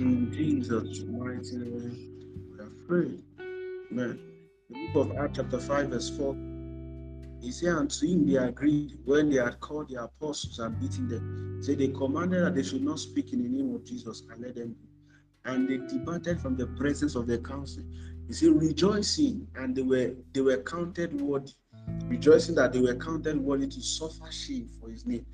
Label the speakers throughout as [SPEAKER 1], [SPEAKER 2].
[SPEAKER 1] In Jesus' mighty name, we are free. Amen. The book of Acts, chapter 5, verse 4. He said, And to him they agreed when they had called the apostles and beaten them. He said, They commanded that they should not speak in the name of Jesus and let them go. And they departed from the presence of the council. He said, rejoicing, and they were they were counted worthy, rejoicing that they were counted worthy to suffer shame for his name.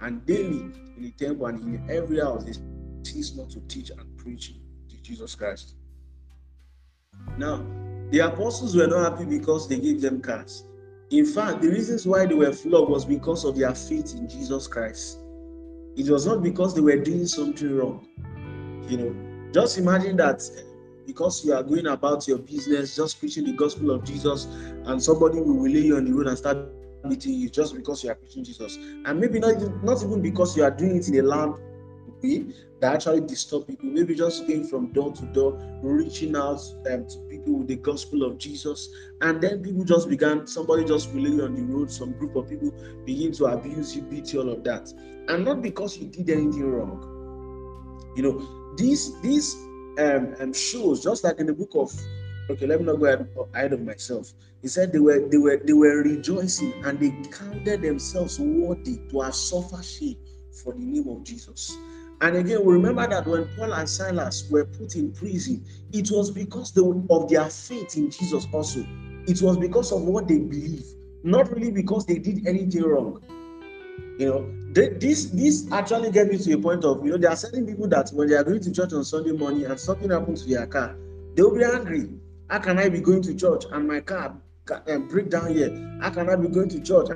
[SPEAKER 1] And daily in the temple and in every house, they cease not to teach and to Jesus Christ. Now, the apostles were not happy because they gave them cars. In fact, the reasons why they were flogged was because of their faith in Jesus Christ. It was not because they were doing something wrong. You know, just imagine that eh, because you are going about your business, just preaching the gospel of Jesus, and somebody will lay you on the road and start beating you just because you are preaching Jesus. And maybe not, not even because you are doing it in a loud way that actually disturb people. Maybe just going from door to door, reaching out um, to people with the gospel of Jesus. And then people just began, somebody just you on the road, some group of people begin to abuse you, beat you, all of that. And not because you did anything wrong. You know, these these um, um, shows, just like in the book of okay, let me not go ahead, ahead of myself. He said they were they were they were rejoicing and they counted themselves worthy to have suffered shame for the name of Jesus. And again, we remember that when Paul and Silas were put in prison, it was because of their faith in Jesus also. It was because of what they believe, not really because they did anything wrong. You know, this this actually get me to a point of you know there are certain people that when they are going to church on Sunday morning and something happens to their car, they will be angry. How can I be going to church and my car can, um, break down here? How can I be going to church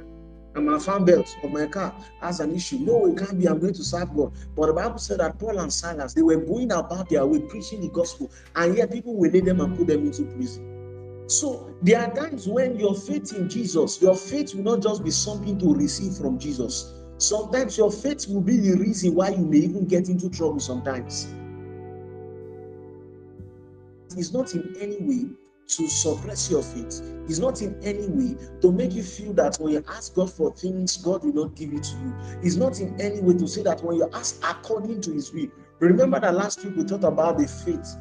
[SPEAKER 1] my fan belt of my car has an issue? No, it can't be. I'm going to serve God. But the Bible said that Paul and Silas they were going about their way preaching the gospel, and yet people will lay them and put them into prison. So there are times when your faith in Jesus, your faith will not just be something to receive from Jesus. Sometimes your faith will be the reason why you may even get into trouble sometimes. It's not in any way to suppress your faith. It's not in any way to make you feel that when you ask God for things, God will not give it to you. It's not in any way to say that when you ask according to His will. Remember that last week we talked about the faith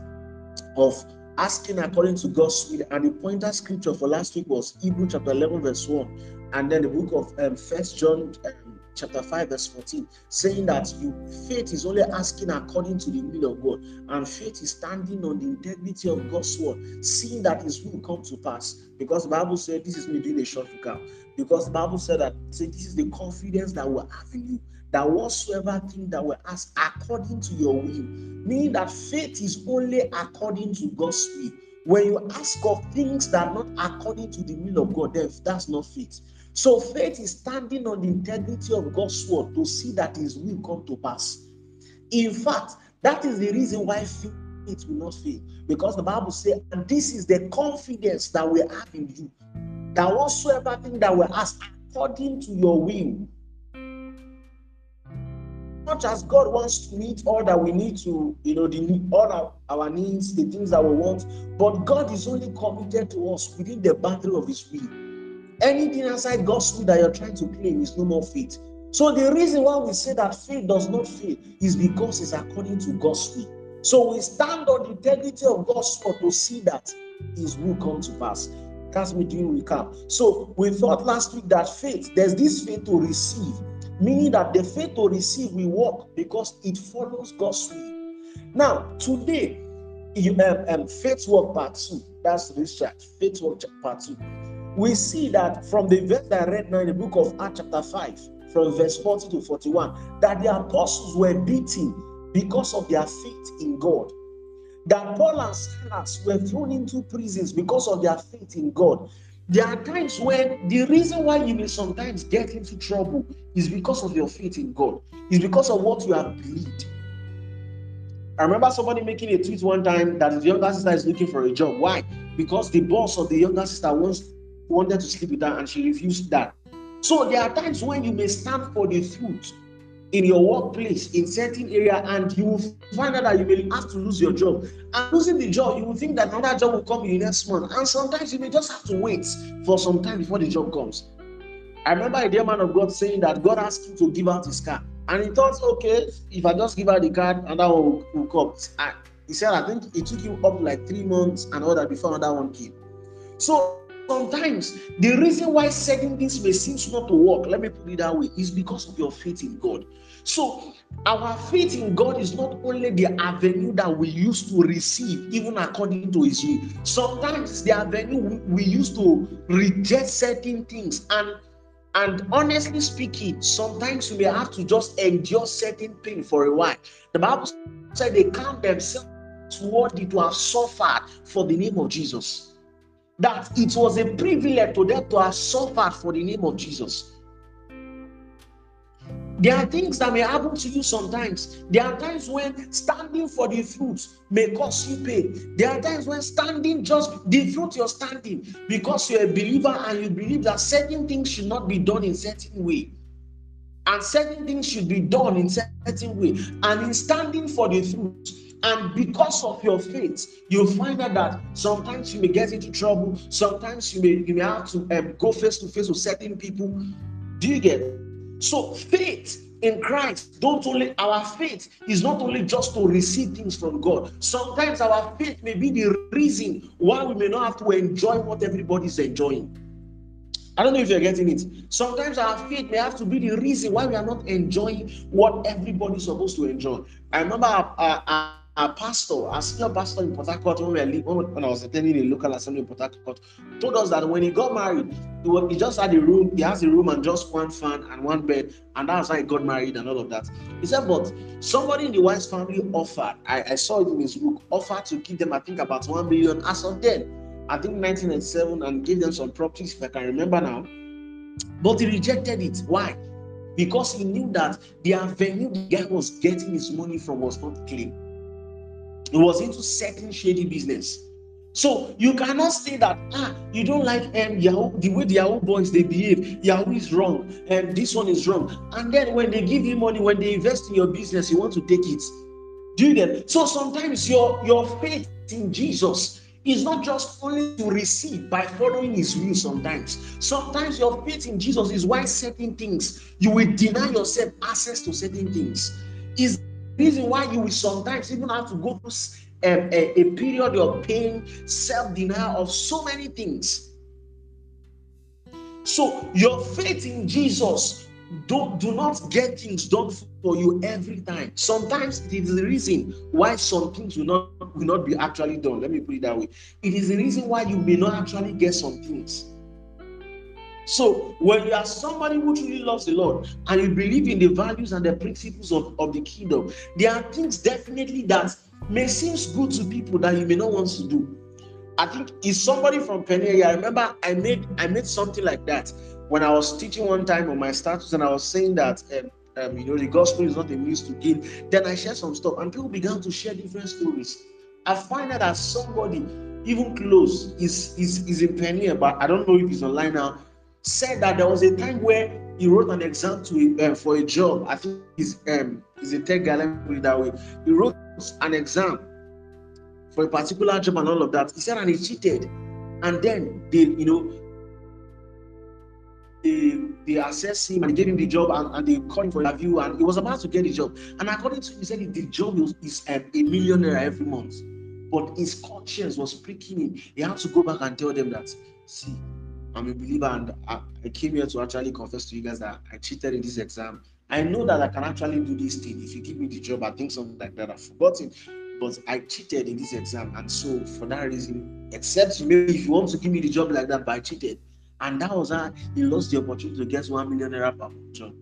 [SPEAKER 1] of asking according to God's will. And the pointer scripture for last week was Hebrew chapter 11, verse 1. And then the book of um, First John um, chapter 5, verse 14, saying that you faith is only asking according to the will of God, and faith is standing on the integrity of God's word, seeing that his will come to pass. Because the Bible said, this is me doing a short recap. Because the Bible said that say this is the confidence that we have in you that whatsoever thing that we ask according to your will, meaning that faith is only according to God's will. When you ask of things that are not according to the will of God, then that's not faith. So faith is standing on the integrity of God's word to see that His will come to pass. In fact, that is the reason why faith will not fail, because the Bible says, and this is the confidence that we have in you, that whatsoever thing that we ask according to your will, much as God wants to meet all that we need to, you know, the all our, our needs, the things that we want, but God is only committed to us within the boundary of His will. Anything outside God's will that you're trying to claim is no more faith. So the reason why we say that faith does not fail is because it's according to God's will. So we stand on the integrity of God's word to see that His will come to pass. That's me doing recap. So we thought last week that faith, there's this faith to receive meaning that the faith to receive will work because it follows God's will. Now, today, you, um, um, faith walk part two, that's this chart, faith walk part two. We see that from the verse that I read now in the book of Acts, chapter 5, from verse 40 to 41, that the apostles were beaten because of their faith in God. That Paul and Silas were thrown into prisons because of their faith in God. There are times when the reason why you may sometimes get into trouble is because of your faith in God, is because of what you have believed. I remember somebody making a tweet one time that the younger sister is looking for a job. Why? Because the boss of the younger sister wants wanted to sleep with her and she refused that. So there are times when you may stand for the truth in your workplace in certain area and you will find out that you may have to lose your job and losing the job you will think that another job will come in the next month and sometimes you may just have to wait for some time before the job comes i remember a dear man of god saying that god asked him to give out his car And he thought, okay, if I just give out the card, and that one will, will come. And he said, I think it took him up like three months and all that before another one came. So sometimes the reason why certain things may seem not to work, let me put it that way, is because of your faith in God. So our faith in God is not only the avenue that we use to receive, even according to His will. Sometimes the avenue we, we use to reject certain things and and honestly speaking, sometimes you may have to just endure certain pain for a while. The Bible said they count themselves worthy to have suffered for the name of Jesus. That it was a privilege to them to have suffered for the name of Jesus. There are things that may happen to you sometimes. There are times when standing for the fruit may cause you pain. There are times when standing just the fruit you're standing because you're a believer and you believe that certain things should not be done in certain way. And certain things should be done in certain way. And in standing for the fruit, and because of your faith, you find out that sometimes you may get into trouble. Sometimes you may you may have to um, go face to face with certain people. Do you get? It? So faith in Christ, don't only our faith is not only just to receive things from God. Sometimes our faith may be the reason why we may not have to enjoy what everybody's enjoying. I don't know if you're getting it. Sometimes our faith may have to be the reason why we are not enjoying what everybody's supposed to enjoy. I remember our, our, our pastor, our senior pastor in Port Harcourt, when, we when I was attending a local assembly in Port Harcourt, told us that when he got married, he, was, he just had a room, he has a room and just one fan and one bed, and that's how he got married and all of that. He said, but somebody in the wife's family offered, I, I saw it in his book, offered to give them, I think, about one million as of then. I think 1997, and gave them some properties, if I can remember now. But he rejected it. Why? Because he knew that the avenue the guy was getting his money from was not clean. He was into certain shady business. So you cannot say that ah you don't like um Yahoo the way the Yahoo boys they behave. Yahoo is wrong and this one is wrong. And then when they give you money, when they invest in your business, you want to take it. Do you get? So sometimes your your faith in Jesus is not just only to receive by following his will sometimes. Sometimes your faith in Jesus is why certain things you will deny yourself access to certain things. Is reason why you will sometimes even have to go through a, um, a, a period of pain, self denial of so many things. So, your faith in Jesus do, do not get things done for you every time. Sometimes it is the reason why some things will not will not be actually done. Let me put it that way. It is the reason why you may not actually get some things. So, when you are somebody who truly loves the Lord and you believe in the values and the principles of, of the kingdom, there are things definitely that may seem good to people that you may not want to do. I think is somebody from Penny. I remember I made I made something like that when I was teaching one time on my status, and I was saying that um, um, you know the gospel is not a means to gain. Then I shared some stuff, and people began to share different stories. I find out that somebody even close is is is in Penny, but I don't know if he's online now said that there was a time where he wrote an exam to uh, for a job. I think he's um he's a tech guy. Let me that way. He wrote an exam for a particular job and all of that. He said and he cheated, and then they you know they they assessed him and gave him the job and, and they called him for interview and he was about to get the job. And according to him, he said the job is, is um, a millionaire every month. But his conscience was pricking him. He had to go back and tell them that, see, I'm a believer and I, I, came here to actually confess to you guys that I cheated in this exam. I know that I can actually do this thing. If you give me the job, I think something like that. I've forgotten. But I cheated in this exam. And so for that reason, except maybe if you want to give me the job like that, but I cheated. And that was how he lost the opportunity to get one million naira per job.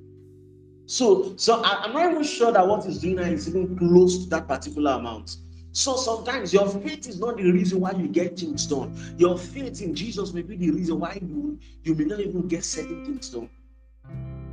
[SPEAKER 1] So, so I, am not even sure that what he's doing now is even close to that particular amount. So sometimes your faith is not the reason why you get things done. Your faith in Jesus may be the reason why you, you may not even get certain things done.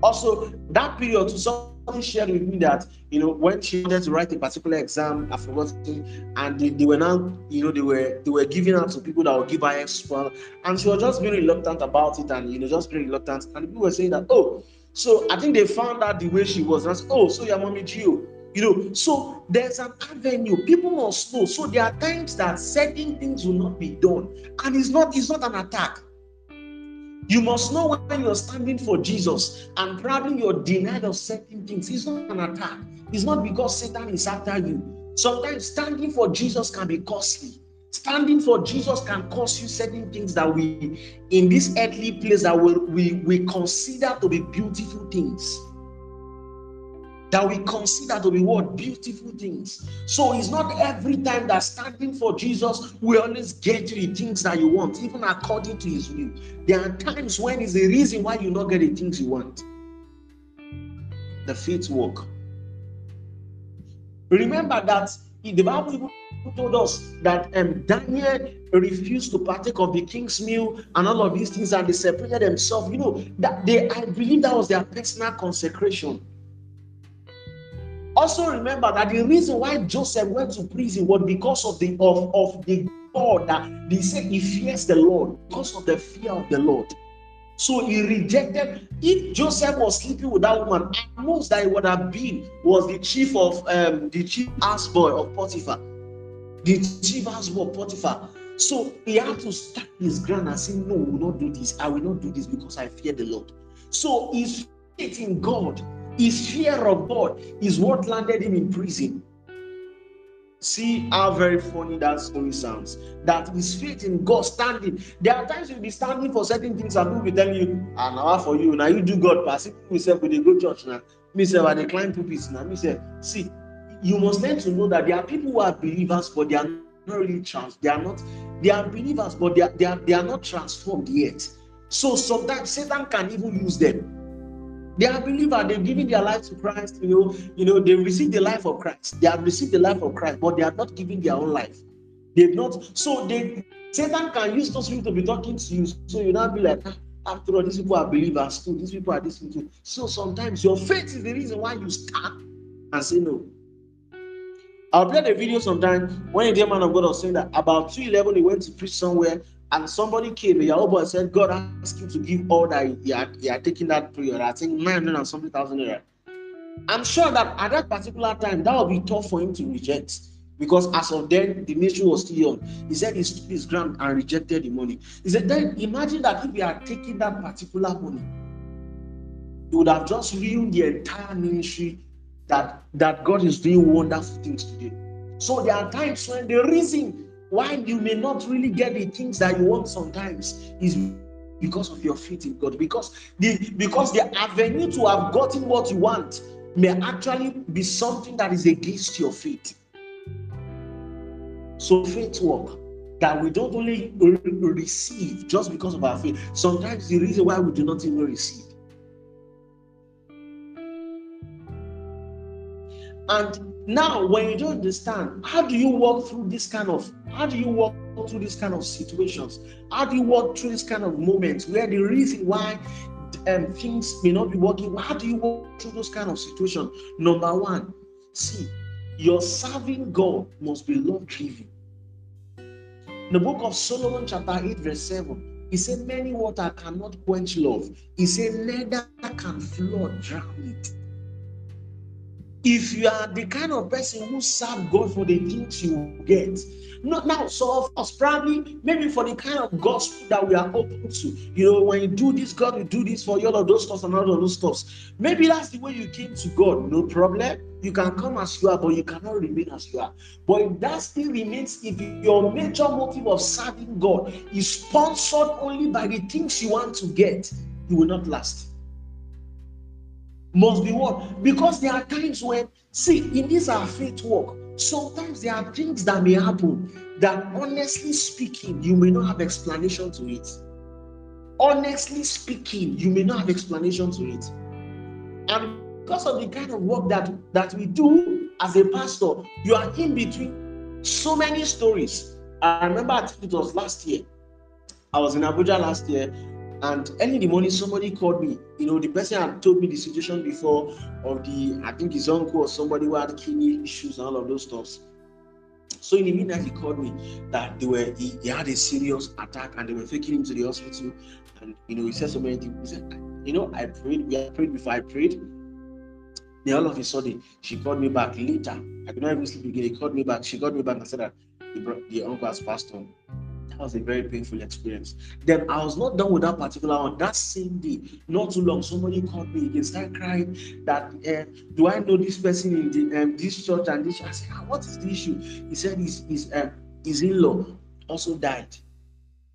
[SPEAKER 1] Also, that period, someone shared with me that you know when she wanted to write a particular exam, I forgot, and they, they were now you know they were they were giving out to people that would give her extra, and she was just being reluctant about it, and you know just being reluctant, and people were saying that oh, so I think they found out the way she was, said, oh, so your mommy Gio, you know, so there's an avenue. People must know. So there are times that certain things will not be done, and it's not it's not an attack. You must know when you're standing for Jesus and probably you're denied of certain things. It's not an attack. It's not because Satan is after you. Sometimes standing for Jesus can be costly. Standing for Jesus can cost you certain things that we, in this earthly place, that we, we, we consider to be beautiful things that we consider to be what beautiful things. So it's not every time that standing for Jesus we always get you the things that you want, even according to His will. There are times when it's the reason why you not get the things you want. The faith walk. Remember that in the Bible told us that um, Daniel refused to partake of the king's meal and all of these things, and they separated themselves. You know that they, I believe that was their personal consecration also remember that the reason why Joseph went to prison was because of the of, of the God that they said he fears the Lord because of the fear of the Lord. So he rejected. If Joseph was sleeping with that woman, most that he would have been was the chief of um, the chief houseboy of Potiphar, the chief houseboy of Potiphar. So he had to stand his ground and say, No, we will not do this. I will not do this because I fear the Lord. So his faith in God his fear of God is what landed him in prison. See how very funny that story sounds. That his faith in God standing. There are times you'll be standing for certain things and people will telling you, ah, now for you. Now you do God pass. If we say, we go church now. Me say, I decline pulpits now. Me say, see, you must learn to know that there are people who are believers, but they are not really trans. They are not, they are believers, but they are, they are, they are not transformed yet. So sometimes Satan can even use them they are believer, they've given their life to Christ, you know, you know, they received the life of Christ. They have received the life of Christ, but they are not giving their own life. They've not, so they Satan can use those people to be talking to you. So you now be like, ah, after all, these people are believers too, these people are this too. So sometimes your faith is the reason why you stand and say no. I'll play the video sometime when a dear man of God was saying that about 211 he went to preach somewhere and somebody came, a Yahoo boy said, God asked him to give all that he are, he had taken that period. I think 900 and something thousand naira. I'm sure that at that particular time, that would be tough for him to reject. Because as of then, the ministry was still young. He said he stood his ground and rejected the money. He said, then imagine that if he are taking that particular money, he would have just ruined the entire ministry that, that God is doing wonderful things today. So there are times when the reason why you may not really get the things that you want sometimes is because of your faith in God. Because the because the avenue to have gotten what you want may actually be something that is against your faith. So faith work that we don't only receive just because of our faith. Sometimes the reason why we do not even receive. And now, when you don't understand, how do you walk through this kind of how do you walk through this kind of situations? How do you walk through this kind of moments where the reason why um, things may not be working? How do you walk through those kind of situations? Number one, see, your serving God must be love driven. In The book of Solomon, chapter 8, verse 7, he said, Many water cannot quench love. He said, Neither can flood drown it if you are the kind of person who serve God for the things you get, not now, so of course, probably maybe for the kind of gospel that we are open to, you know, when you do this, God will do this for you, all of those stuff and all of those stuff. Maybe that's the way you came to God, no problem. You can come as you are, but you cannot remain as you are. But if that still remains, if your major motive of serving God is sponsored only by the things you want to get, you will not last must be what? Because there are times when, see, in this our faith walk, sometimes there are things that may happen that, honestly speaking, you may not have explanation to it. Honestly speaking, you may not have explanation to it. And because of the kind of work that, that we do as a pastor, you are in between so many stories. I remember I think it was last year. I was in Abuja last year and early in the morning, somebody called me. You know, the person had told me the situation before of the, I think his uncle or somebody who had kidney issues and all of those stuff. So in the midnight, he called me that they were he, he, had a serious attack and they were taking him to the hospital. And you know, he said so many things. He said, you know, I prayed, we had prayed before I prayed. Then all of a sudden, she called me back later. I could not even sleep again. He called me back. She called me back and said that the, the uncle has passed on. That was a very painful experience. Then I was not done with that particular one. That same day, not too long, somebody called me again, started crying that uh, do I know this person in the, um, this church and this? I said, ah, what is the issue? He said his his, uh, his in-law also died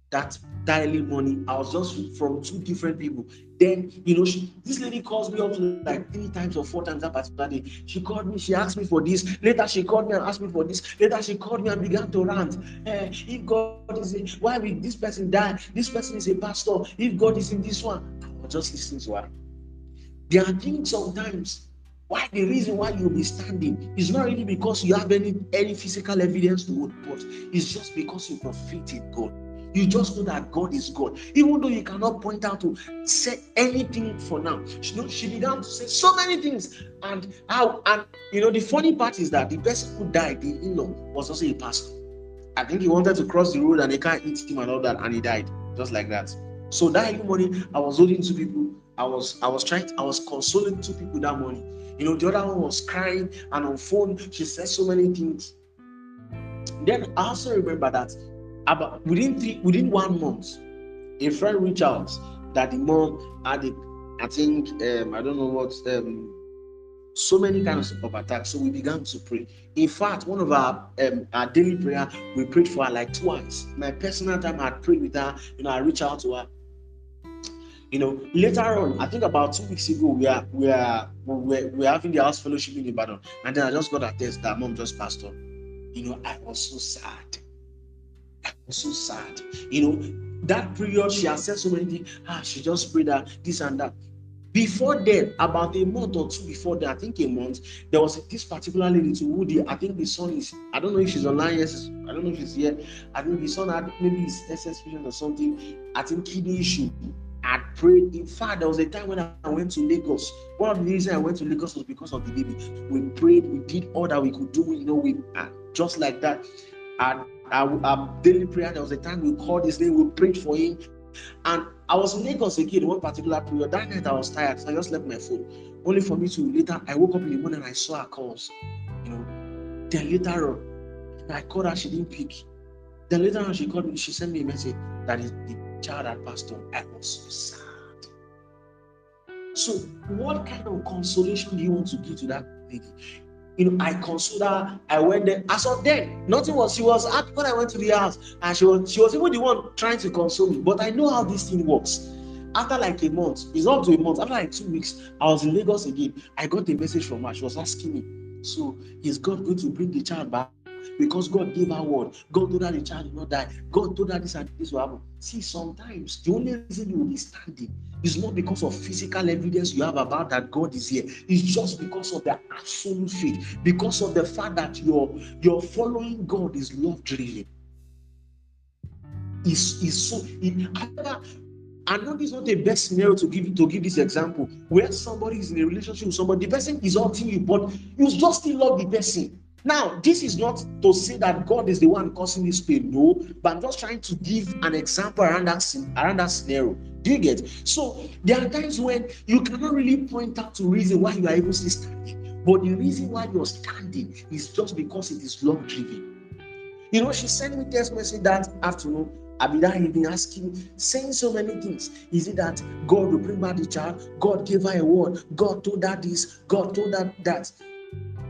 [SPEAKER 1] that daily money. I was just from two different people. Then, you know, she, this lady calls me up like three times or four times that particular day. She called me, she asked me for this. Later, she called me and asked me for this. Later, she called me and began to rant. Eh, if God is in, why this person die? This person is a pastor. If God is in this one, I was just listening to her. There are things sometimes why the reason why you'll be standing is not really because you have any any physical evidence to but it's just because you faith in God. You just know that God is God. Even though you cannot point out to say anything for now. She, know, she began to say so many things. And how and you know the funny part is that the person who died, the in-law, was also a pastor. I think he wanted to cross the road and they can't eat him and all that, and he died. Just like that. So that morning, I was holding two people. I was I was trying, to, I was consoling two people that morning. You know, the other one was crying and on phone, she said so many things. Then I also remember that about within three within one month, a friend reached out that the mom had a, I think um, I don't know what um, so many kinds of attacks. So we began to pray. In fact, one of our um, our daily prayer, we prayed for her like twice. My personal time, I prayed with her. You know, I reached out to her. You know, later on, I think about two weeks ago, we are we are we are, we are having the house fellowship in the Ibadan, and then I just got a text that mom just passed on. You know, I was so sad so sad. You know, that period she has said so many things. Ah, she just prayed that this and that. Before then, about a month or two before that, I think a month, there was this particular lady to Woody. I think the son is, I don't know if she's online, yes, I don't know if she's here. I think the son had maybe his SS vision or something. I think kidney issue. I prayed. In fact, there was a time when I went to Lagos. One of the reasons I went to Lagos was because of the baby. We prayed, we did all that we could do, you know, we uh, just like that. And our, um, our daily prayer, there was a time we called his name, we prayed for him. And I was in Lagos again one particular period. That night I was tired, so I just left my phone. Only for me to later, I woke up in the morning and I saw her calls. You know, then later on, I called her, she didn't pick. Then later on, she called me, she sent me a message that the child had passed on. I was so sad. So, what kind of consolation do you want to give to that lady? You know, I consider I went there. As of then, nothing was. She was happy when I went to the house, and she was she was even the one trying to console me. But I know how this thing works. After like a month, it's not to a month. After like two weeks, I was in Lagos again. I got a message from her. She was asking me, "So is God going to bring the child back?" Because God gave her word. God told her the child will not die. God told her this and this will happen. See, sometimes the only reason you will be standing is not because of physical evidence you have about that God is here. It's just because of the absolute faith, because of the fact that your your following God is love driven. Is is so. It, I know this is not the best scenario to give to give this example where somebody is in a relationship with somebody, the person is hurting you, but you just still love the person. Now, this is not to say that God is the one causing this pain, no, but I'm just trying to give an example around that, around that scenario. Do you get? So there are times when you cannot really point out to reason why you are able to standing, but the reason why you're standing is just because it is love driven. You know, she sent me text message that afternoon. I've been asking, saying so many things. Is it that God will bring back the child? God gave her a word. God told her this. God told her that.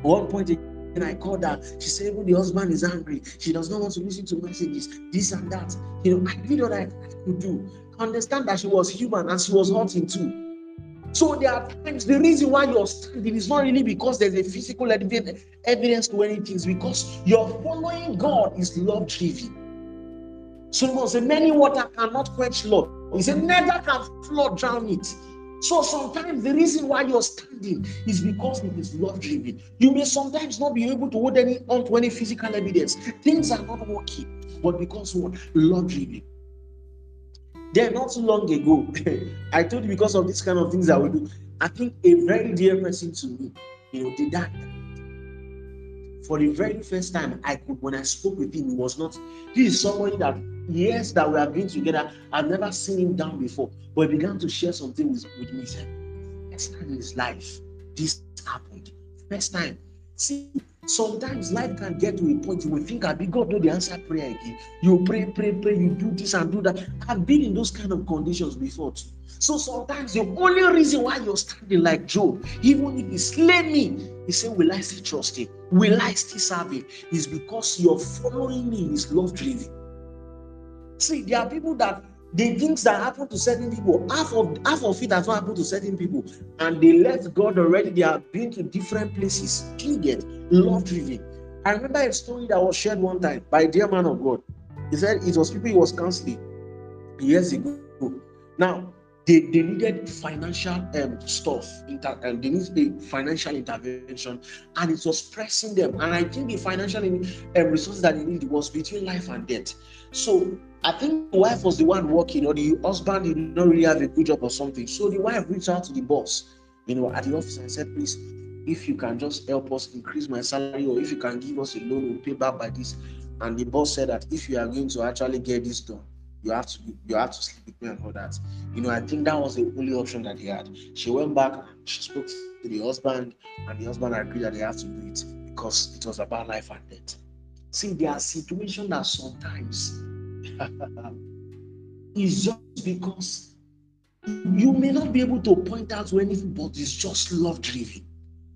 [SPEAKER 1] One point and I called her. She said, even the husband is angry. She does not want to listen to messages, this and that. You know, I did what I could do. Understand that she was human and she was hurting too. So there are times the reason why you're standing is not really because there's a physical evidence to anything, it's because you're following God is love driven. Solomon said, Many water cannot quench love. He said, Neither can flood drown it. So sometimes the reason why you're standing is because it is love driven. You may sometimes not be able to hold any on to any physical evidence. Things are not working, but because what love driven. Then not too long ago, I told you because of this kind of things that we do. I think a very dear person to me, you know, did that. For the very first time, I could when I spoke with him, he was not. This is somebody that years that we have been together, I've never seen him down before. But he began to share something with, with me. Said, First time in his life, this happened. First time. See, Sometimes life can get to a point you will think, I be God know the answer prayer again. You pray, pray, pray, you do this and do that. I've been in those kind of conditions before too. So sometimes the only reason why you're standing like Job, even if he slay me, he said, Will I still trust him? Will I still serve him? Is because you're following me his love driven. See, there are people that the things that happen to certain people, half of half of it has not happened to certain people, and they left God already. They have been to different places. You get love driven. I remember a story that was shared one time by a dear man of God. He said it was people he was counseling years ago. Now they, they needed financial um, stuff, inter, um, they needed financial intervention, and it was pressing them. And I think the financial um, resources that they needed was between life and death. So I think the wife was the one working, or the husband did not really have a good job or something. So the wife reached out to the boss, you know, at the office and said, please, if you can just help us increase my salary, or if you can give us a loan, we'll pay back by this. And the boss said that if you are going to actually get this done, you have to you have to sleep with me and all that. You know, I think that was the only option that he had. She went back, she spoke to the husband, and the husband agreed that they have to do it because it was about life and death. See, there are situations that sometimes it's just because you may not be able to point out to anything, but it's just love driven.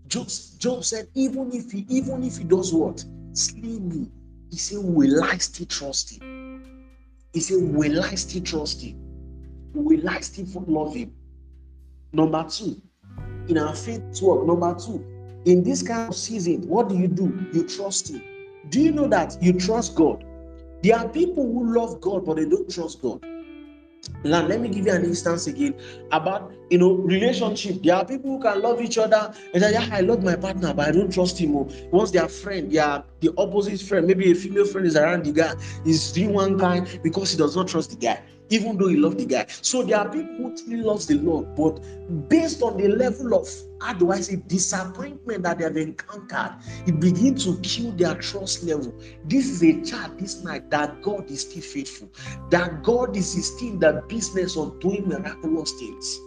[SPEAKER 1] Just Job said, even if he even if he does what, slay me, he said, Will I still trust him? He said, Will I still trust him? Will I still love him? Number two, in our faith work, number two, in this kind of season, what do you do? You trust him. Do you know that you trust God? There are people who love God, but they don't trust God. Let me give you an instance again about you know relationship. There are people who can love each other and say, Yeah, I love my partner, but I don't trust him. Oh. Once their friend, yeah, the opposite friend, maybe a female friend is around the guy, is doing one kind because he does not trust the guy even though he loved the guy. So there are people who truly loves the Lord, but based on the level of how do I say disappointment that they have encountered, it begins to kill their trust level. This is a chart this night that God is still faithful, that God is still in the business of doing miraculous things.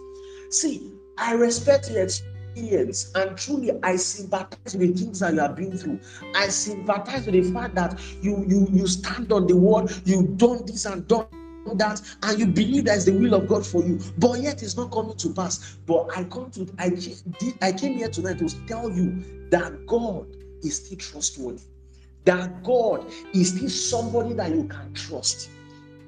[SPEAKER 1] See, I respect your experience and truly I sympathize with the things that you have been through. I sympathize with the fact that you you you stand on the word, you've done this and done that and you believe that's the will of God for you, but yet it's not coming to pass. But I come to I I came here tonight to tell you that God is still trustworthy, that God is still somebody that you can trust,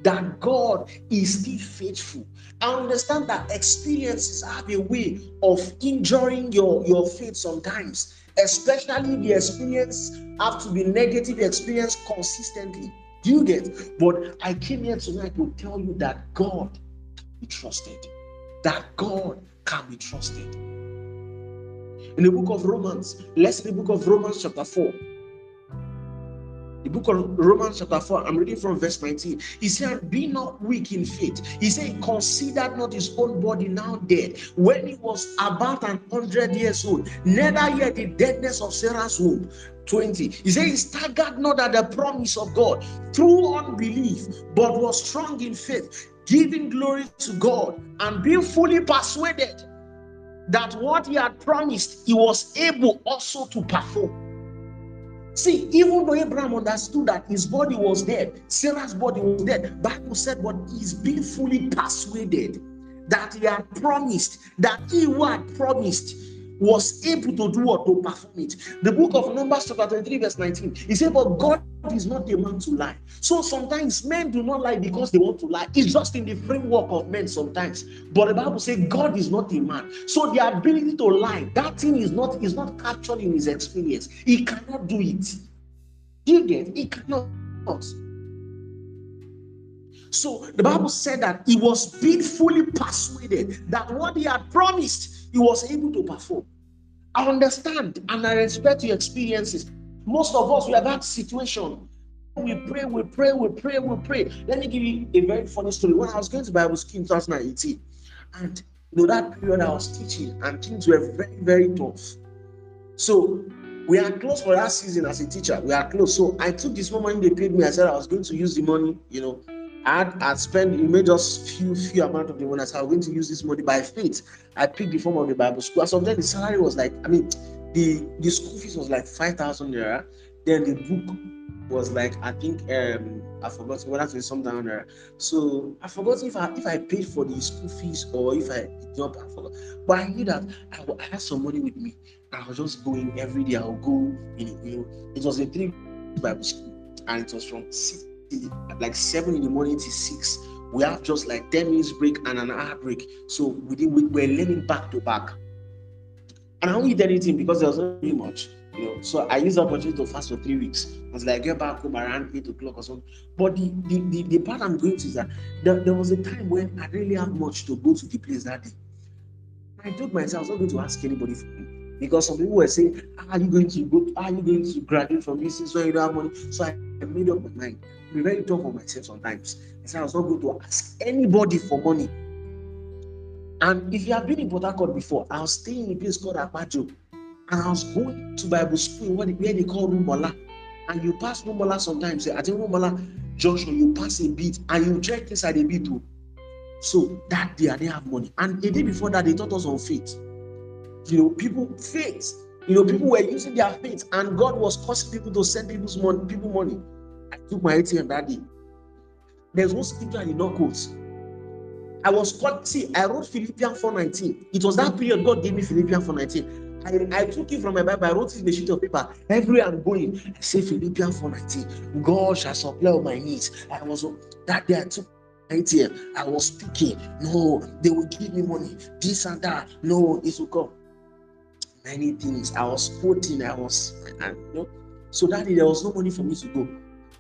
[SPEAKER 1] that God is still faithful. I understand that experiences have a way of injuring your, your faith sometimes, especially the experience have to be negative experience consistently. Do you get? But I came here tonight to tell you that God be trusted. That God can be trusted. In the book of Romans, let's read the book of Romans, chapter 4. The book of Romans, chapter 4, I'm reading from verse 19. He said, Be not weak in faith. He said, Consider not his own body now dead, when he was about an hundred years old, neither yet the deadness of Sarah's womb. 20. He said, He staggered not at the promise of God through unbelief, but was strong in faith, giving glory to God and being fully persuaded that what he had promised, he was able also to perform. See, even though Abraham understood that his body was dead, Sarah's body was dead, Bible said, but he's being fully persuaded that he had promised, that he had promised was able to do what? To perform it. The book of Numbers, chapter 23, verse 19. He said, But God is not a man to lie. So sometimes men do not lie because they want to lie. It's just in the framework of men sometimes. But the Bible says God is not a man. So the ability to lie, that thing is not is not captured in his experience. He cannot do it. You get he cannot. So the Bible said that he was being fully persuaded that what he had promised, he was able to perform. I understand and I respect your experiences. Most of us, we have that situation. We pray, we pray, we pray, we pray. Let me give you a very funny story. When I was going to Bible school in 2018, and you know that period I was teaching, and things were very, very tough. So we are close for that season as a teacher. We are close. So I took this money they paid me. I said I was going to use the money, you know, Had, I spent it made just few few amount of the money. Said I'm going to use this money by faith. I picked the form of the Bible school. And sometimes the salary was like, I mean, the the school fees was like five thousand naira. Then the book was like I think um I forgot whether to something there. So I forgot if I if I paid for the school fees or if I did not. I forgot. But I knew that I, had some money with me. I was just going every day. I would go. You know it was a three Bible school, and it was from six, like seven in the morning to six. We have just like ten minutes break and an hour break. So we did, we were learning back to back. And I don't eat anything because there was not really much. You know, so I used the opportunity to fast for three weeks. I was like, get back home around eight o'clock or something. But the the, the, the part I'm going to is that there, there was a time when I really had much to go to the place that day. I told myself I was not going to ask anybody for me. Because some people were saying, ah, Are you going to go? Ah, are you going to graduate from this? So you don't have money. So I made up my mind. Be very tough on myself sometimes. I said I was not going to ask anybody for money. And if you have been in Port Harcourt before, I was staying in a place called Apajo and I was going to Bible school where they call Rumuola. And you pass Rumuola sometimes. I think Rumuola junction, you pass a bit and you check inside a bit too. So that day I didn't have money. And a day before that, they taught us on faith. You know, people faith. You know, people were using their faith, and God was causing people to send people's money, people money. I took my ATM that day. There's no scripture I did not quote. I was called, see, I wrote Philippians 4:19. It was that period God gave me Philippians 4:19. I, I took it from my Bible, I wrote it in a sheet of paper. Everywhere I'm going, I say Philippians 4:19. God shall supply all my needs. I was that day I took ATM. I was speaking. No, they will give me money. This and that. No, it will come. Many things. I was quoting. I was, and you know. So that day there was no money for me to go.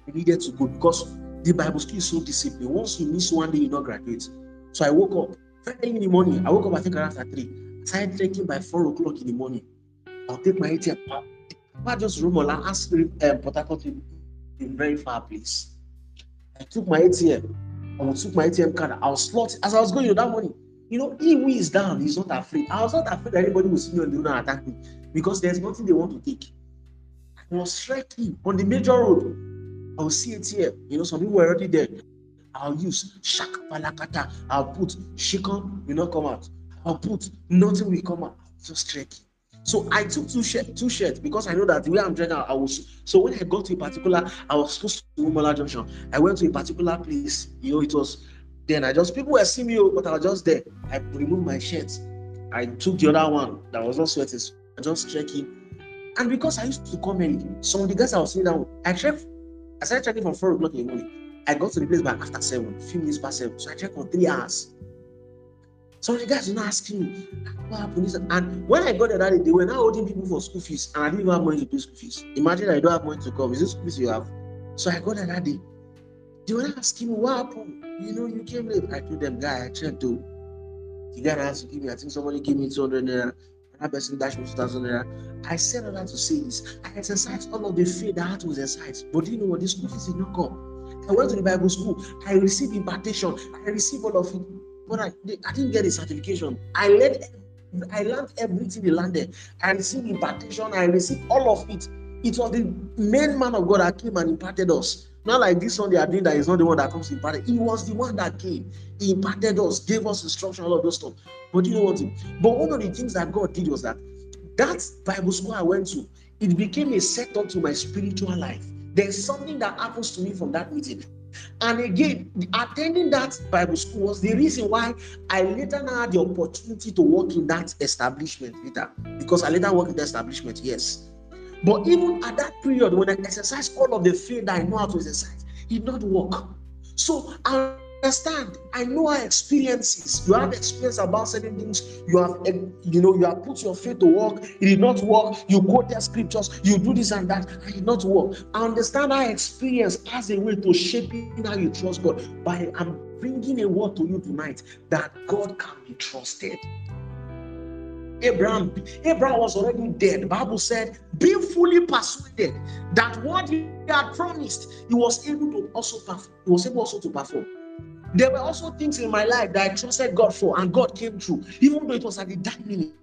[SPEAKER 1] I needed to go because the Bible school is so disciplined. Once you miss one day, you don't graduate. So I woke up very in the morning. I woke up I think around three I started trekking by four o'clock in the morning. I'll take my ATM. I just room on ask um, Port Harcourt to a very far place. I took my ATM. I took my ATM card. I was slot as I was going to that morning. You know, he who is down, he's not afraid. I was not afraid that anybody will see me and do not attack me because there's nothing they want to take. I was trekking on the major road. I will see it here. You know, some people were already there. I'll use Shak Palakata. I'll put Shikon will not come out. I'll put nothing will come out. Just trekking. So I took two shirts, two shirts because I know that the way I'm dressed, I was. So when I got to a particular, I was supposed to Rumuola Junction. I went to a particular place. You know, it was. Then I just people were seeing me, oh, but I was just there. I removed my shirt. I took the other one that was not sweating. So I just checking. And because I used to come early, some of the guys I was sitting down, I checked. I started checking from four o'clock in the morning. I got to the place by after seven, few minutes past seven. So I checked for three hours. So the guys were not asking me, ah, what happened? And when I got there that day, they were now holding people for school fees, and I didn't even have money to pay school fees. Imagine I don't have money to come. Is this school fees you have? So I got there that day. They were asking me, what happened? You know, you came late. I told them, guy, I checked to. The guy has to give me, I think somebody gave me 200 naira. Another person dashed me 2,000 naira. I said all that to say this. I exercised all of the faith that I had to exercise. But you know what? This school fees did not come. I went to the Bible school. I received impartation. I received all of it but I, I didn't get a certification. I learned I learned everything they learned I received impartation. I received all of it. It was the main man of God that came and imparted us. Not like this one they are doing that is not the one that comes impart it. He was the one that came. He imparted us, gave us instruction, all of those stuff. But you know what? But one of the things that God did was that that Bible school I went to, it became a setup to my spiritual life. There's something that happens to me from that meeting. And again, attending that Bible school was the reason why I later had the opportunity to work in that establishment later. Because I later worked in the establishment, yes. But even at that period, when I exercise all of the faith that I know how to exercise, it did not work. So I understand. I know our experiences. You have experience about certain things. You have, eh, you know, you have put your faith to work. It did not work. You quote their scriptures. You do this and that. It did not work. I understand our experience as a way to shape how you trust God. But I'm bringing a word to you tonight that God can be trusted. Abraham, Abraham was already dead. The Bible said, be fully persuaded that what he had promised, he was able to also perform. He was able also to perform. There were also things in my life that I trusted God for, and God came through, even though it was at the dark minute.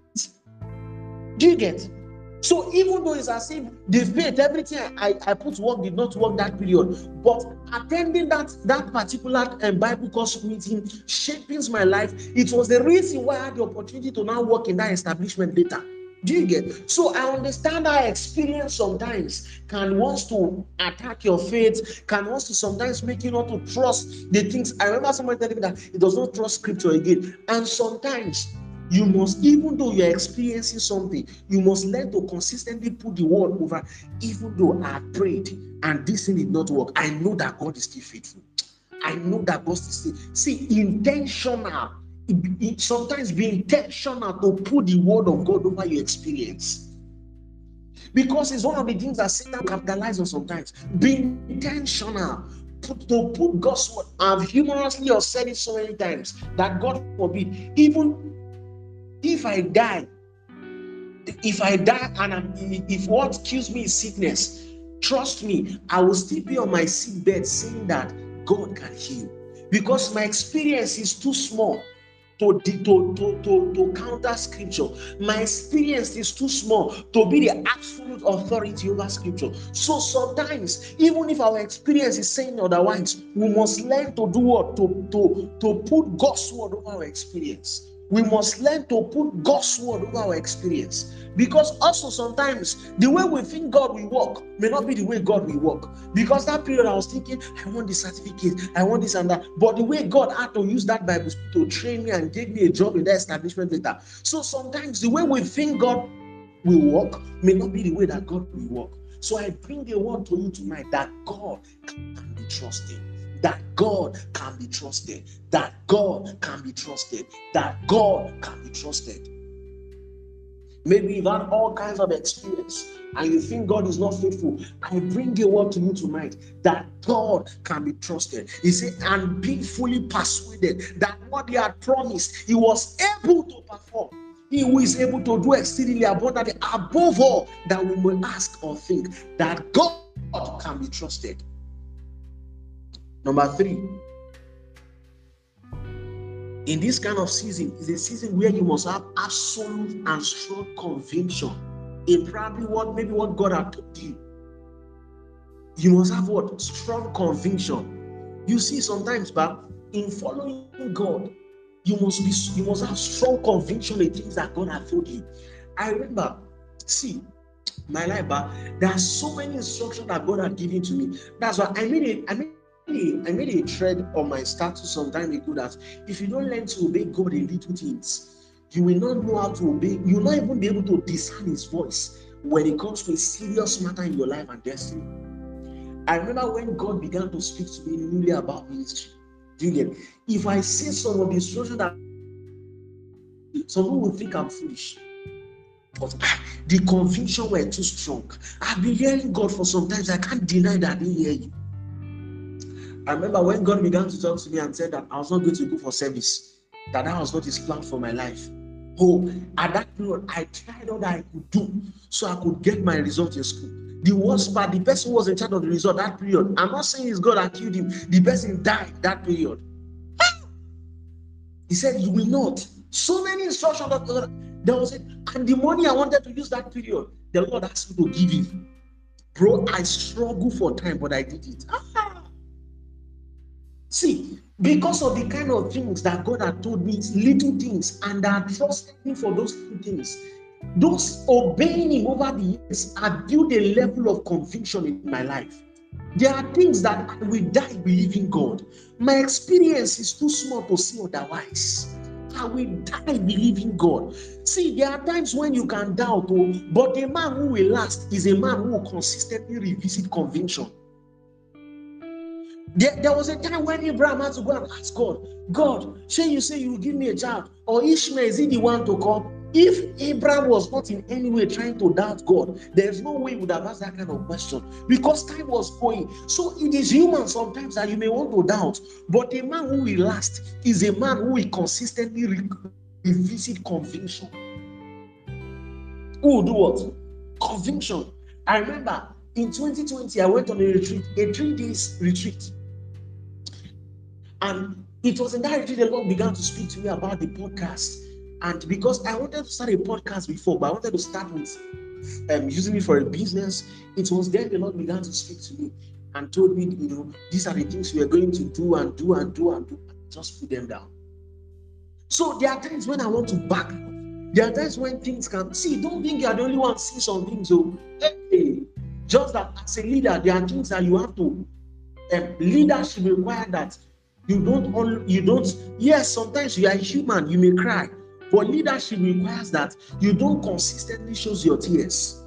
[SPEAKER 1] Do you get? So even though it's as if the faith, everything I, I put work did not work that period, but attending that that particular um, Bible course meeting shaping my life. It was the reason why I had the opportunity to now work in that establishment later. Do you get? So I understand our experience sometimes can wants to attack your faith, can wants to sometimes make you not to trust the things. I remember someone telling me that he does not trust scripture again. And sometimes you must, even though you're experiencing something, you must learn to consistently put the word over. Even though I prayed and this thing did not work, I know that God is still faithful. I know that God is still see intentional it, it, sometimes be intentional to put the word of God over your experience. Because it's one of the things that Satan capitalizes on sometimes. Be intentional to, put God's word. I've humorously or said it so many times that God forbid, even if I die, if I die and I'm, if what kills me is sickness, trust me, I will still be on my sick bed saying that God can heal because my experience is too small to, to, to, to, to counter scripture. My experience is too small to be the absolute authority over scripture. So sometimes, even if our experience is saying otherwise, we must learn to do what? To, to, to put God's word over our experience. We must learn to put God's word over our experience. Because also sometimes the way we think God will work may not be the way God will work. Because that period I was thinking, I want this certificate, I want this and that. But the way God had to use that Bible to train me and give me a job in that establishment later. So sometimes the way we think God will work may not be the way that God will work. So I bring a word to you tonight that God can be trusted that God can be trusted, that God can be trusted, that God can be trusted. Maybe you've had all kinds of experience and you think God is not faithful. I bring a word to you tonight that God can be trusted. He said, and be fully persuaded that what He had promised, He was able to perform. He who is able to do exceedingly abundantly above all that we may ask or think, that God can be trusted. Number three, in this kind of season is a season where you must have absolute and strong conviction in probably what maybe what God had told you. You must have what strong conviction. You see, sometimes, but in following God, you must be you must have strong conviction in things that God has told you. I remember, see, my life, but there are so many instructions that God had given to me. That's why I made it. I made I made a thread on my status some time ago that if you don't learn to obey God in little things, you will not know how to obey. You will not even be able to discern His voice when it comes to a serious matter in your life and destiny. I remember when God began to speak to me newly about ministry. Julian, if I say some of the instructions that some people will think I'm foolish. But ah, the conviction were too strong. I've been hearing God for some times. I can't deny that I didn't hear you. I remember when God began to talk to me and said that I was not going to go for service, that that was not His plan for my life. Oh, at that period, I tried all that I could do so I could get my result in school. The worst part, the person was in charge of the result that period. I'm not saying it's God that killed him. The person died that period. He said, You will not. So many instructions that there was it. And the money I wanted to use that period, the Lord asked me to give it. Bro, I struggled for time, but I did it. Ah. See, because of the kind of things that God had told me, little things, and I trusted Him for those little things, those obeying Him over the years have built a level of conviction in my life. There are things that I will die believing God. My experience is too small to see otherwise. I will die believing God. See, there are times when you can doubt, oh, but a man who will last is a man who will consistently revisit conviction. There, there was a time when Abraham had to go and ask God, God, shall you say you will give me a child? Or Ishmael, is he the one to come? If Abraham was not in any way trying to doubt God, there's no way he would have asked that kind of question because time was going. So it is human sometimes that you may want to doubt, but a man who will last is a man who will consistently revisit conviction. Who will do what? Conviction. I remember in 2020, I went on a retreat, a three days retreat. And it was in that retreat the Lord began to speak to me about the podcast. And because I wanted to start a podcast before, but I wanted to start with um, using it for a business, it was then the Lord began to speak to me and told me, you know, these are the things we are going to do and do and do and do. And Just put them down. So there are times when I want to back There are times when things can see. Don't think you are the only one seeing some things. So, hey, just that as a leader, there are things that you have to. Um, leadership require that you don't. You don't. Yes, sometimes you are human. You may cry, but leadership requires that you don't consistently shows your tears.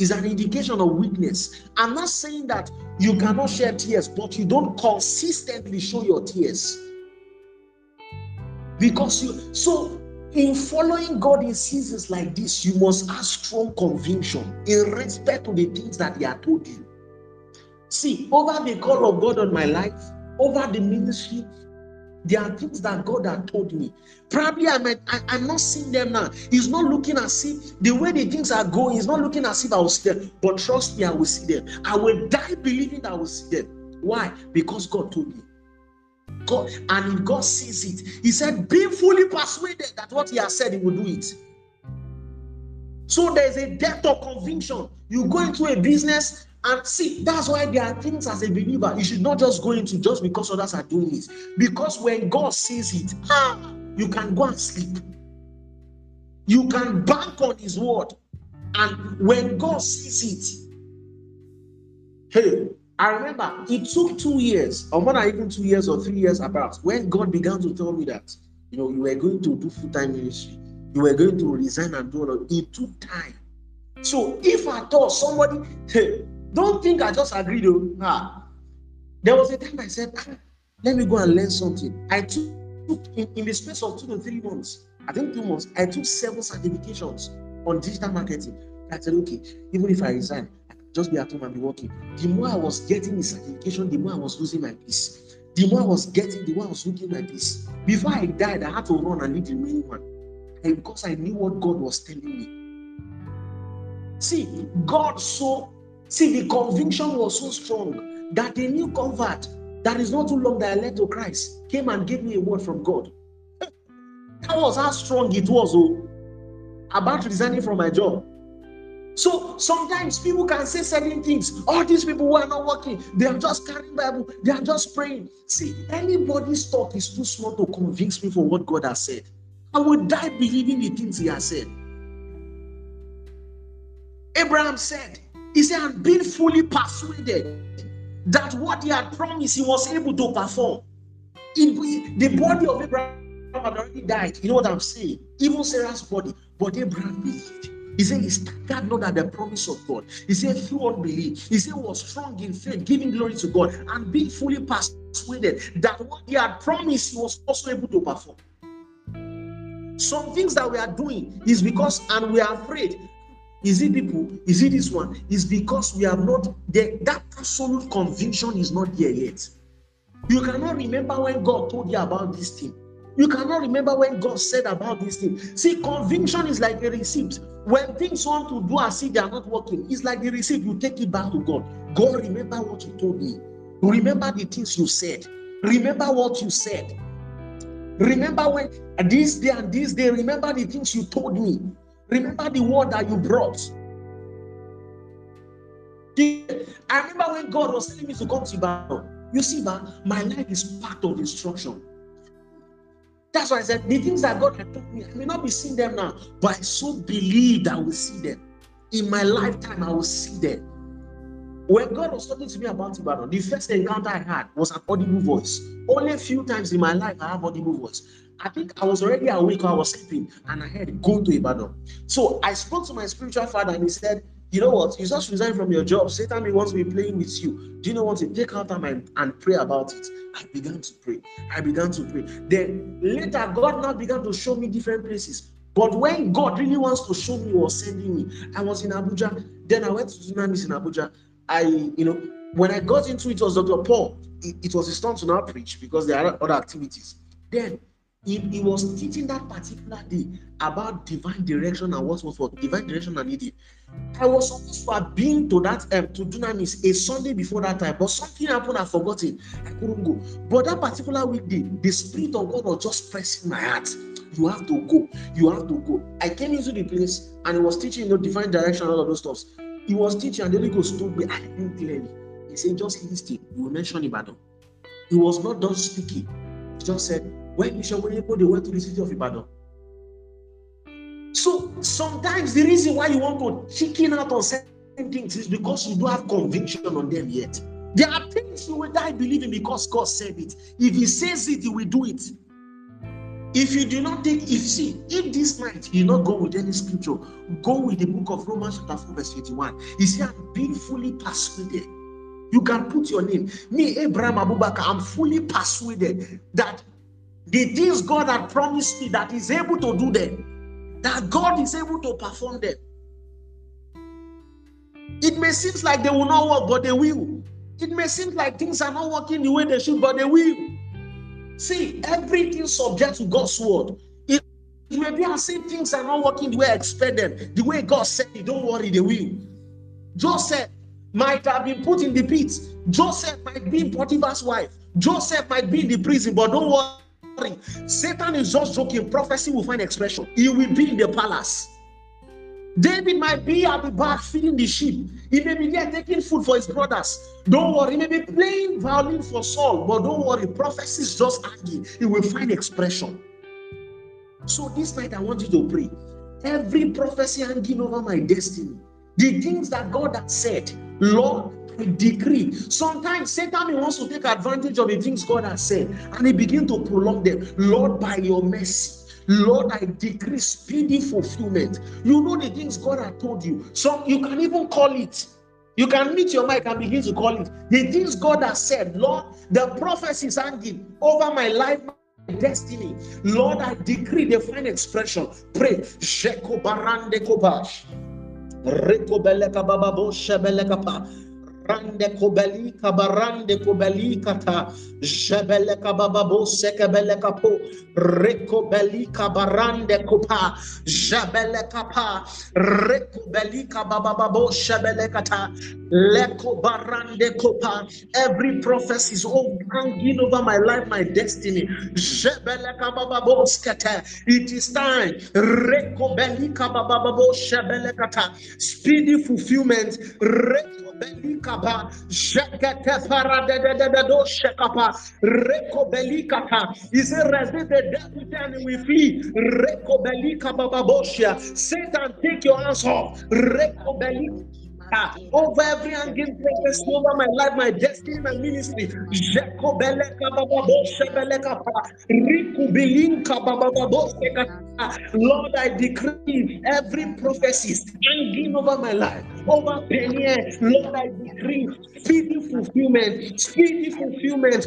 [SPEAKER 1] Is an indication of weakness. I'm not saying that you cannot shed tears, but you don't consistently show your tears because you so in following God in seasons like this, you must have strong conviction in respect to the things that He has told you. See, over the call of God on my life, over the ministry, there are things that God had told me. Probably I'm, not seeing them now. He's not looking as if the way the things are going, he's not looking as if I will see them. But trust me, I will see them. I will die believing that I will see them. Why? Because God told me. God, and God sees it, He said, Be fully persuaded that what He has said, He will do it. So there's a depth of conviction. You go into a business and see, that's why there are things as a believer you should not just go into just because others are doing it. Because when God sees it, ah, you can go and sleep. You can bank on His word. And when God sees it, hey, I remember it took two years, or more than even two years or three years about, when God began to tell me that, you know, you were going to do full time ministry, you were going to resign and do all of it. took time. So if I thought somebody, hey, don't think I just agreed. Though. Ah, there was a time I said, ah, let me go and learn something. I took, in, in the space of two to three months, I think two months, I took several certifications on digital marketing. I said, okay, even if I resign, just be at home and be working. The more I was getting the certification, the more I was losing my peace. The more I was getting, the more I was losing my peace. Before I died, I had to run and lead the remaining one. And because I knew what God was telling me. See, God so, see, the conviction was so strong that a new convert that is not too long that I led to Christ came and gave me a word from God. That was how strong it was, oh, about resigning from my job. So sometimes people can say certain things. All these people who are not working, they are just carrying Bible, they are just praying. See, anybody's talk is too small to convince me for what God has said. I will die believing the things He has said. Abraham said, He said, and being fully persuaded that what He had promised, He was able to perform. In the body of Abraham had already died. You know what I'm saying? Even Sarah's body, but Abraham believed. He said he staggered not at the promise of God. He said through unbelief. He said was strong in faith, giving glory to God, and being fully persuaded that what he had promised he was also able to perform. Some things that we are doing is because, and we are afraid. Is it people? Is it this one? Is because we have not the, that absolute conviction is not there yet. You cannot remember when God told you about this thing. You cannot remember when God said about this thing. See, conviction is like a receipt. When things want to do as if they are not working, it's like the receipt. You take it back to God. God, remember what you told me. Remember the things you said. Remember what you said. Remember when uh, this day and this day, remember the things you told me. Remember the word that you brought. I remember when God was telling me to come to Ibadan. You see, man, my life is part of instruction. That's why I said the things that God had taught me, I may not be seeing them now, but I so believe that I will see them. In my lifetime, I will see them. When God was talking to me about Ibadan, the first encounter I had was an audible voice. Only a few times in my life I have audible voice. I think I was already awake, I was sleeping, and I heard, go to Ibadan. So I spoke to my spiritual father, and he said, you know what? You just resign from your job. Satan may want to be playing with you. Do you know what? Take out time and, and pray about it. I began to pray. I began to pray. Then later, God now began to show me different places. But when God really wants to show me, was sending me. I was in Abuja. Then I went to Dunamis in Abuja. I, you know, when I got into it, was Dr. Paul. It, it was his turn to now preach because there are other activities. Then he, he was teaching that particular day about divine direction and what was for divine direction and leading. I was supposed to have been to that um, to Dunamis a Sunday before that time, but something happened. I forgot it. I couldn't go. But that particular weekday, the Spirit of God was just pressing my heart. You have to go. You have to go. I came into the place and he was teaching, you know, divine direction, all of those stuff. He was teaching, and the Holy Ghost told me, I didn't clearly. He said, just listen. You will mention Ibadan. He was not done speaking. He just said, when Bishop Oyedepo they went to the city of Ibadan, So sometimes the reason why you want to chicken out on certain things is because you don't have conviction on them yet. There are things you will die believing because God said it. If He says it, He will do it. If you do not take, if see, if this night you not go with any scripture, go with the book of Romans chapter 4, verse 21. You see, I'm being fully persuaded. You can put your name. Me, Abraham Abubakar, I'm fully persuaded that the things God had promised me that He's able to do them, that God is able to perform them. It may seem like they will not work, but they will. It may seem like things are not working the way they should, but they will. See, everything subject to God's word. It, it may be as if things are not working the way I expect them, the way God said it. Don't worry, they will. Joseph might have been put in the pit. Joseph might be Potiphar's wife. Joseph might be in the prison, but don't worry. Satan is just joking. Prophecy will find expression. He will be in the palace. David might be at the back feeding the sheep. He may be there taking food for his brothers. Don't worry. He may be playing violin for Saul, but don't worry. Prophecy is just hanging. He will find expression. So this night I want you to pray. Every prophecy hanging over my destiny, the things that God has said, Lord, decree. Sometimes Satan wants to take advantage of the things God has said and he begin to prolong them. Lord, by your mercy. Lord, I decree speedy fulfillment. You know the things God has told you. So you can even call it. You can meet your mic and begin to call it. The things God has said, Lord, the prophecies hanging over my life, my destiny. Lord, I decree the fine expression. Pray. Kobash. Reko beleka bababo shebeleka pa. Rande kobeli kabarande kobeli kata jebele kabababo sekebele kapo. Reko beli kabarande kopa. Jebele kapa. Reko beli kabababo shebele kata. Leko barande kopa. Every prophecy is all hanging over my life my destiny. Jebele kabababo skete. It is time. Reko beli kabababo shebele kata. Speedy fulfillment. Reko belikapa jekete para de de de de do shekapa reko belikapa is a resist the devil and we flee. Reko belikapa baboshia satan take your hands off. Reko belikapa over every hanging prophecy over my life, my destiny, my ministry. Lord, I decree every prophecy hanging over my life, over Peniel. Lord, I decree speedy fulfillment, speedy fulfillment.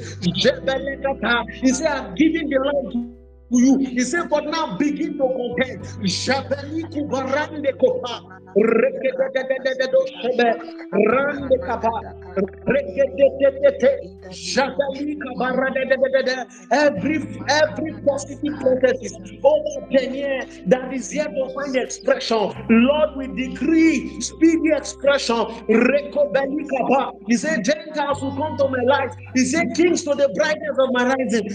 [SPEAKER 1] He said, I'm giving the land to you. He said, but now begin to contend. Every every positive over ten years that is yet to find expression. Lord, we decree speedy expression. Rekobeli kapa. He said, Gentiles will come to my life. He said, Kings to the brightness of my rising.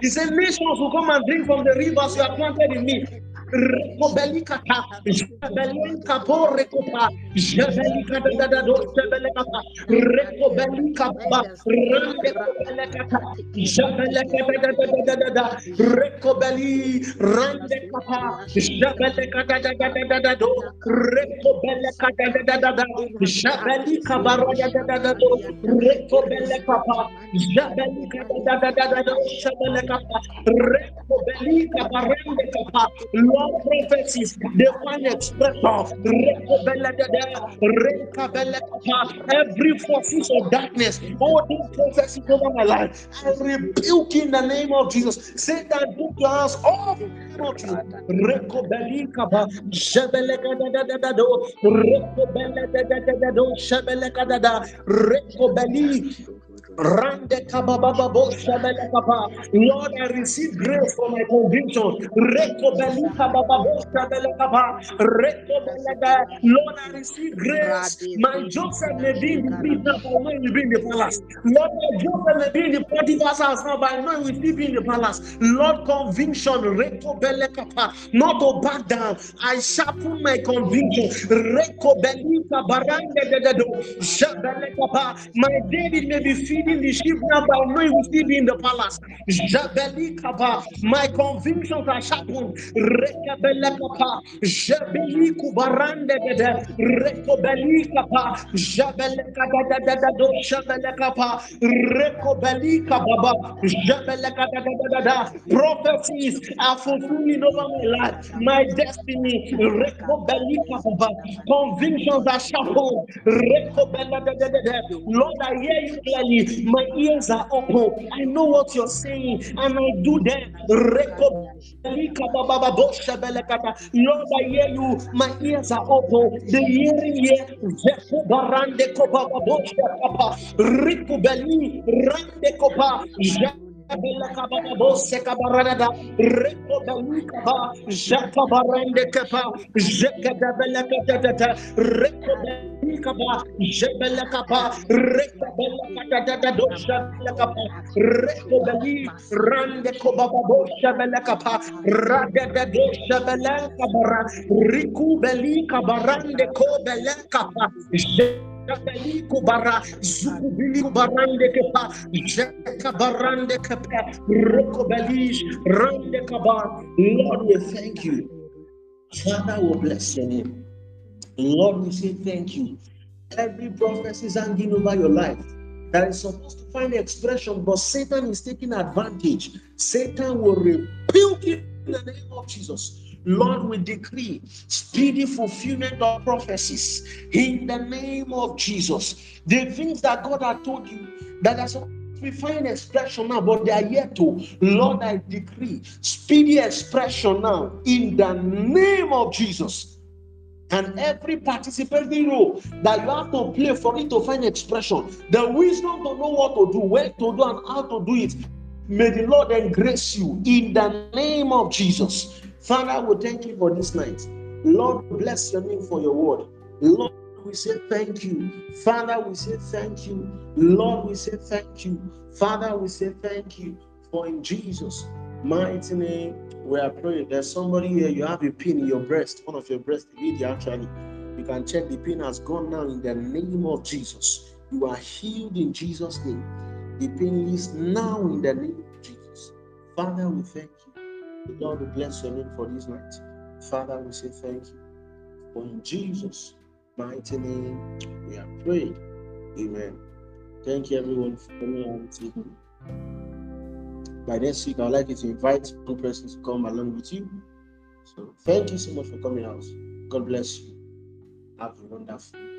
[SPEAKER 1] He said, Nations will come and drink from the rivers you have planted in me. Rekobelikata, Jabelinka Porekopa, Jabelika da do Jabelekapa, Rekobelika Randekobelekata, Jabeleka da da da Rekobeli, Randekapa, Jabeleka da da da da do, Rekobeleka da da da da, Jabelika Baraya da da do, Rekobelekapa, Jabelika da da da da Jabelekapa, Rekobelika Barandekapa, Lord prophecies, divine expression, every forces of darkness, all these prophecies over my life, I rebuke in the name of Jesus. Put your hands off Rekobelika, Shebeleka da da da do, Rekobele da da da do, Shebeleka da da, Rekobeli. Lord, I receive grace for my conviction. Lord, I receive grace. My Joseph may be in the but I know be in the palace. Lord, my Joseph may be in the Potiphar's house now, but I know he will be in the palace. Lord, conviction, not to back down. I sharpen my conviction. My David may be feeding the sheep now, but I know he will still in the palace. My convictions are sharpened. Rekabelekapa, Jabeli Kubarande, Rekobelikapa, Jabelekadadadado, Jabelekapa, Rekobelika Baba, Jabelekadadadada. Prophecies are fulfilling over my life, my destiny. Baba, convictions are sharpened. Lord, I hear you clearly. My ears are open. I know what you're saying, and I do them. Lord, I hear you. My ears are open. The hearing ear. Rande. Bella Cabana Bosse Cabarada, Reco Bellica, Jacka Barande Capa, Jacka Bella Catata, Reco Bellica, Kabeliku bara zukubiliku barande kepa jeka barande kepa rokobelish rande kaba. Lord we thank you. Father we bless your name. Lord we say thank you. Every prophecy is hanging over your life. That is supposed to find expression but Satan is taking advantage. Satan will rebuke you in the name of Jesus Lord, we decree speedy fulfillment of prophecies in the name of Jesus. The things that God had told you that are so to find expression now, but they are yet to. Lord, I decree speedy expression now in the name of Jesus. And every participating role that you have to play for it to find expression, the wisdom to know what to do, where to do, and how to do it. May the Lord embrace you in the name of Jesus. Father, we thank you for this night. Lord, bless your name for your word. Lord, we say thank you. Father, we say thank you. Lord, we say thank you. Father, we say thank you. For in Jesus' mighty name, we are praying. There's somebody here, you have a pin in your breast, one of your breast, really actually. You can check the pin has gone now in the name of Jesus. You are healed in Jesus' name. The pain is now in the name of Jesus. Father, we thank you. Lord, bless your name for this night. Father, we say thank you. For in Jesus' mighty name, we are prayed. Amen. Thank you, everyone, for coming out today. By next week, I'd like you to invite one person to come along with you. So, thank you so much for coming out. God bless you. Have a wonderful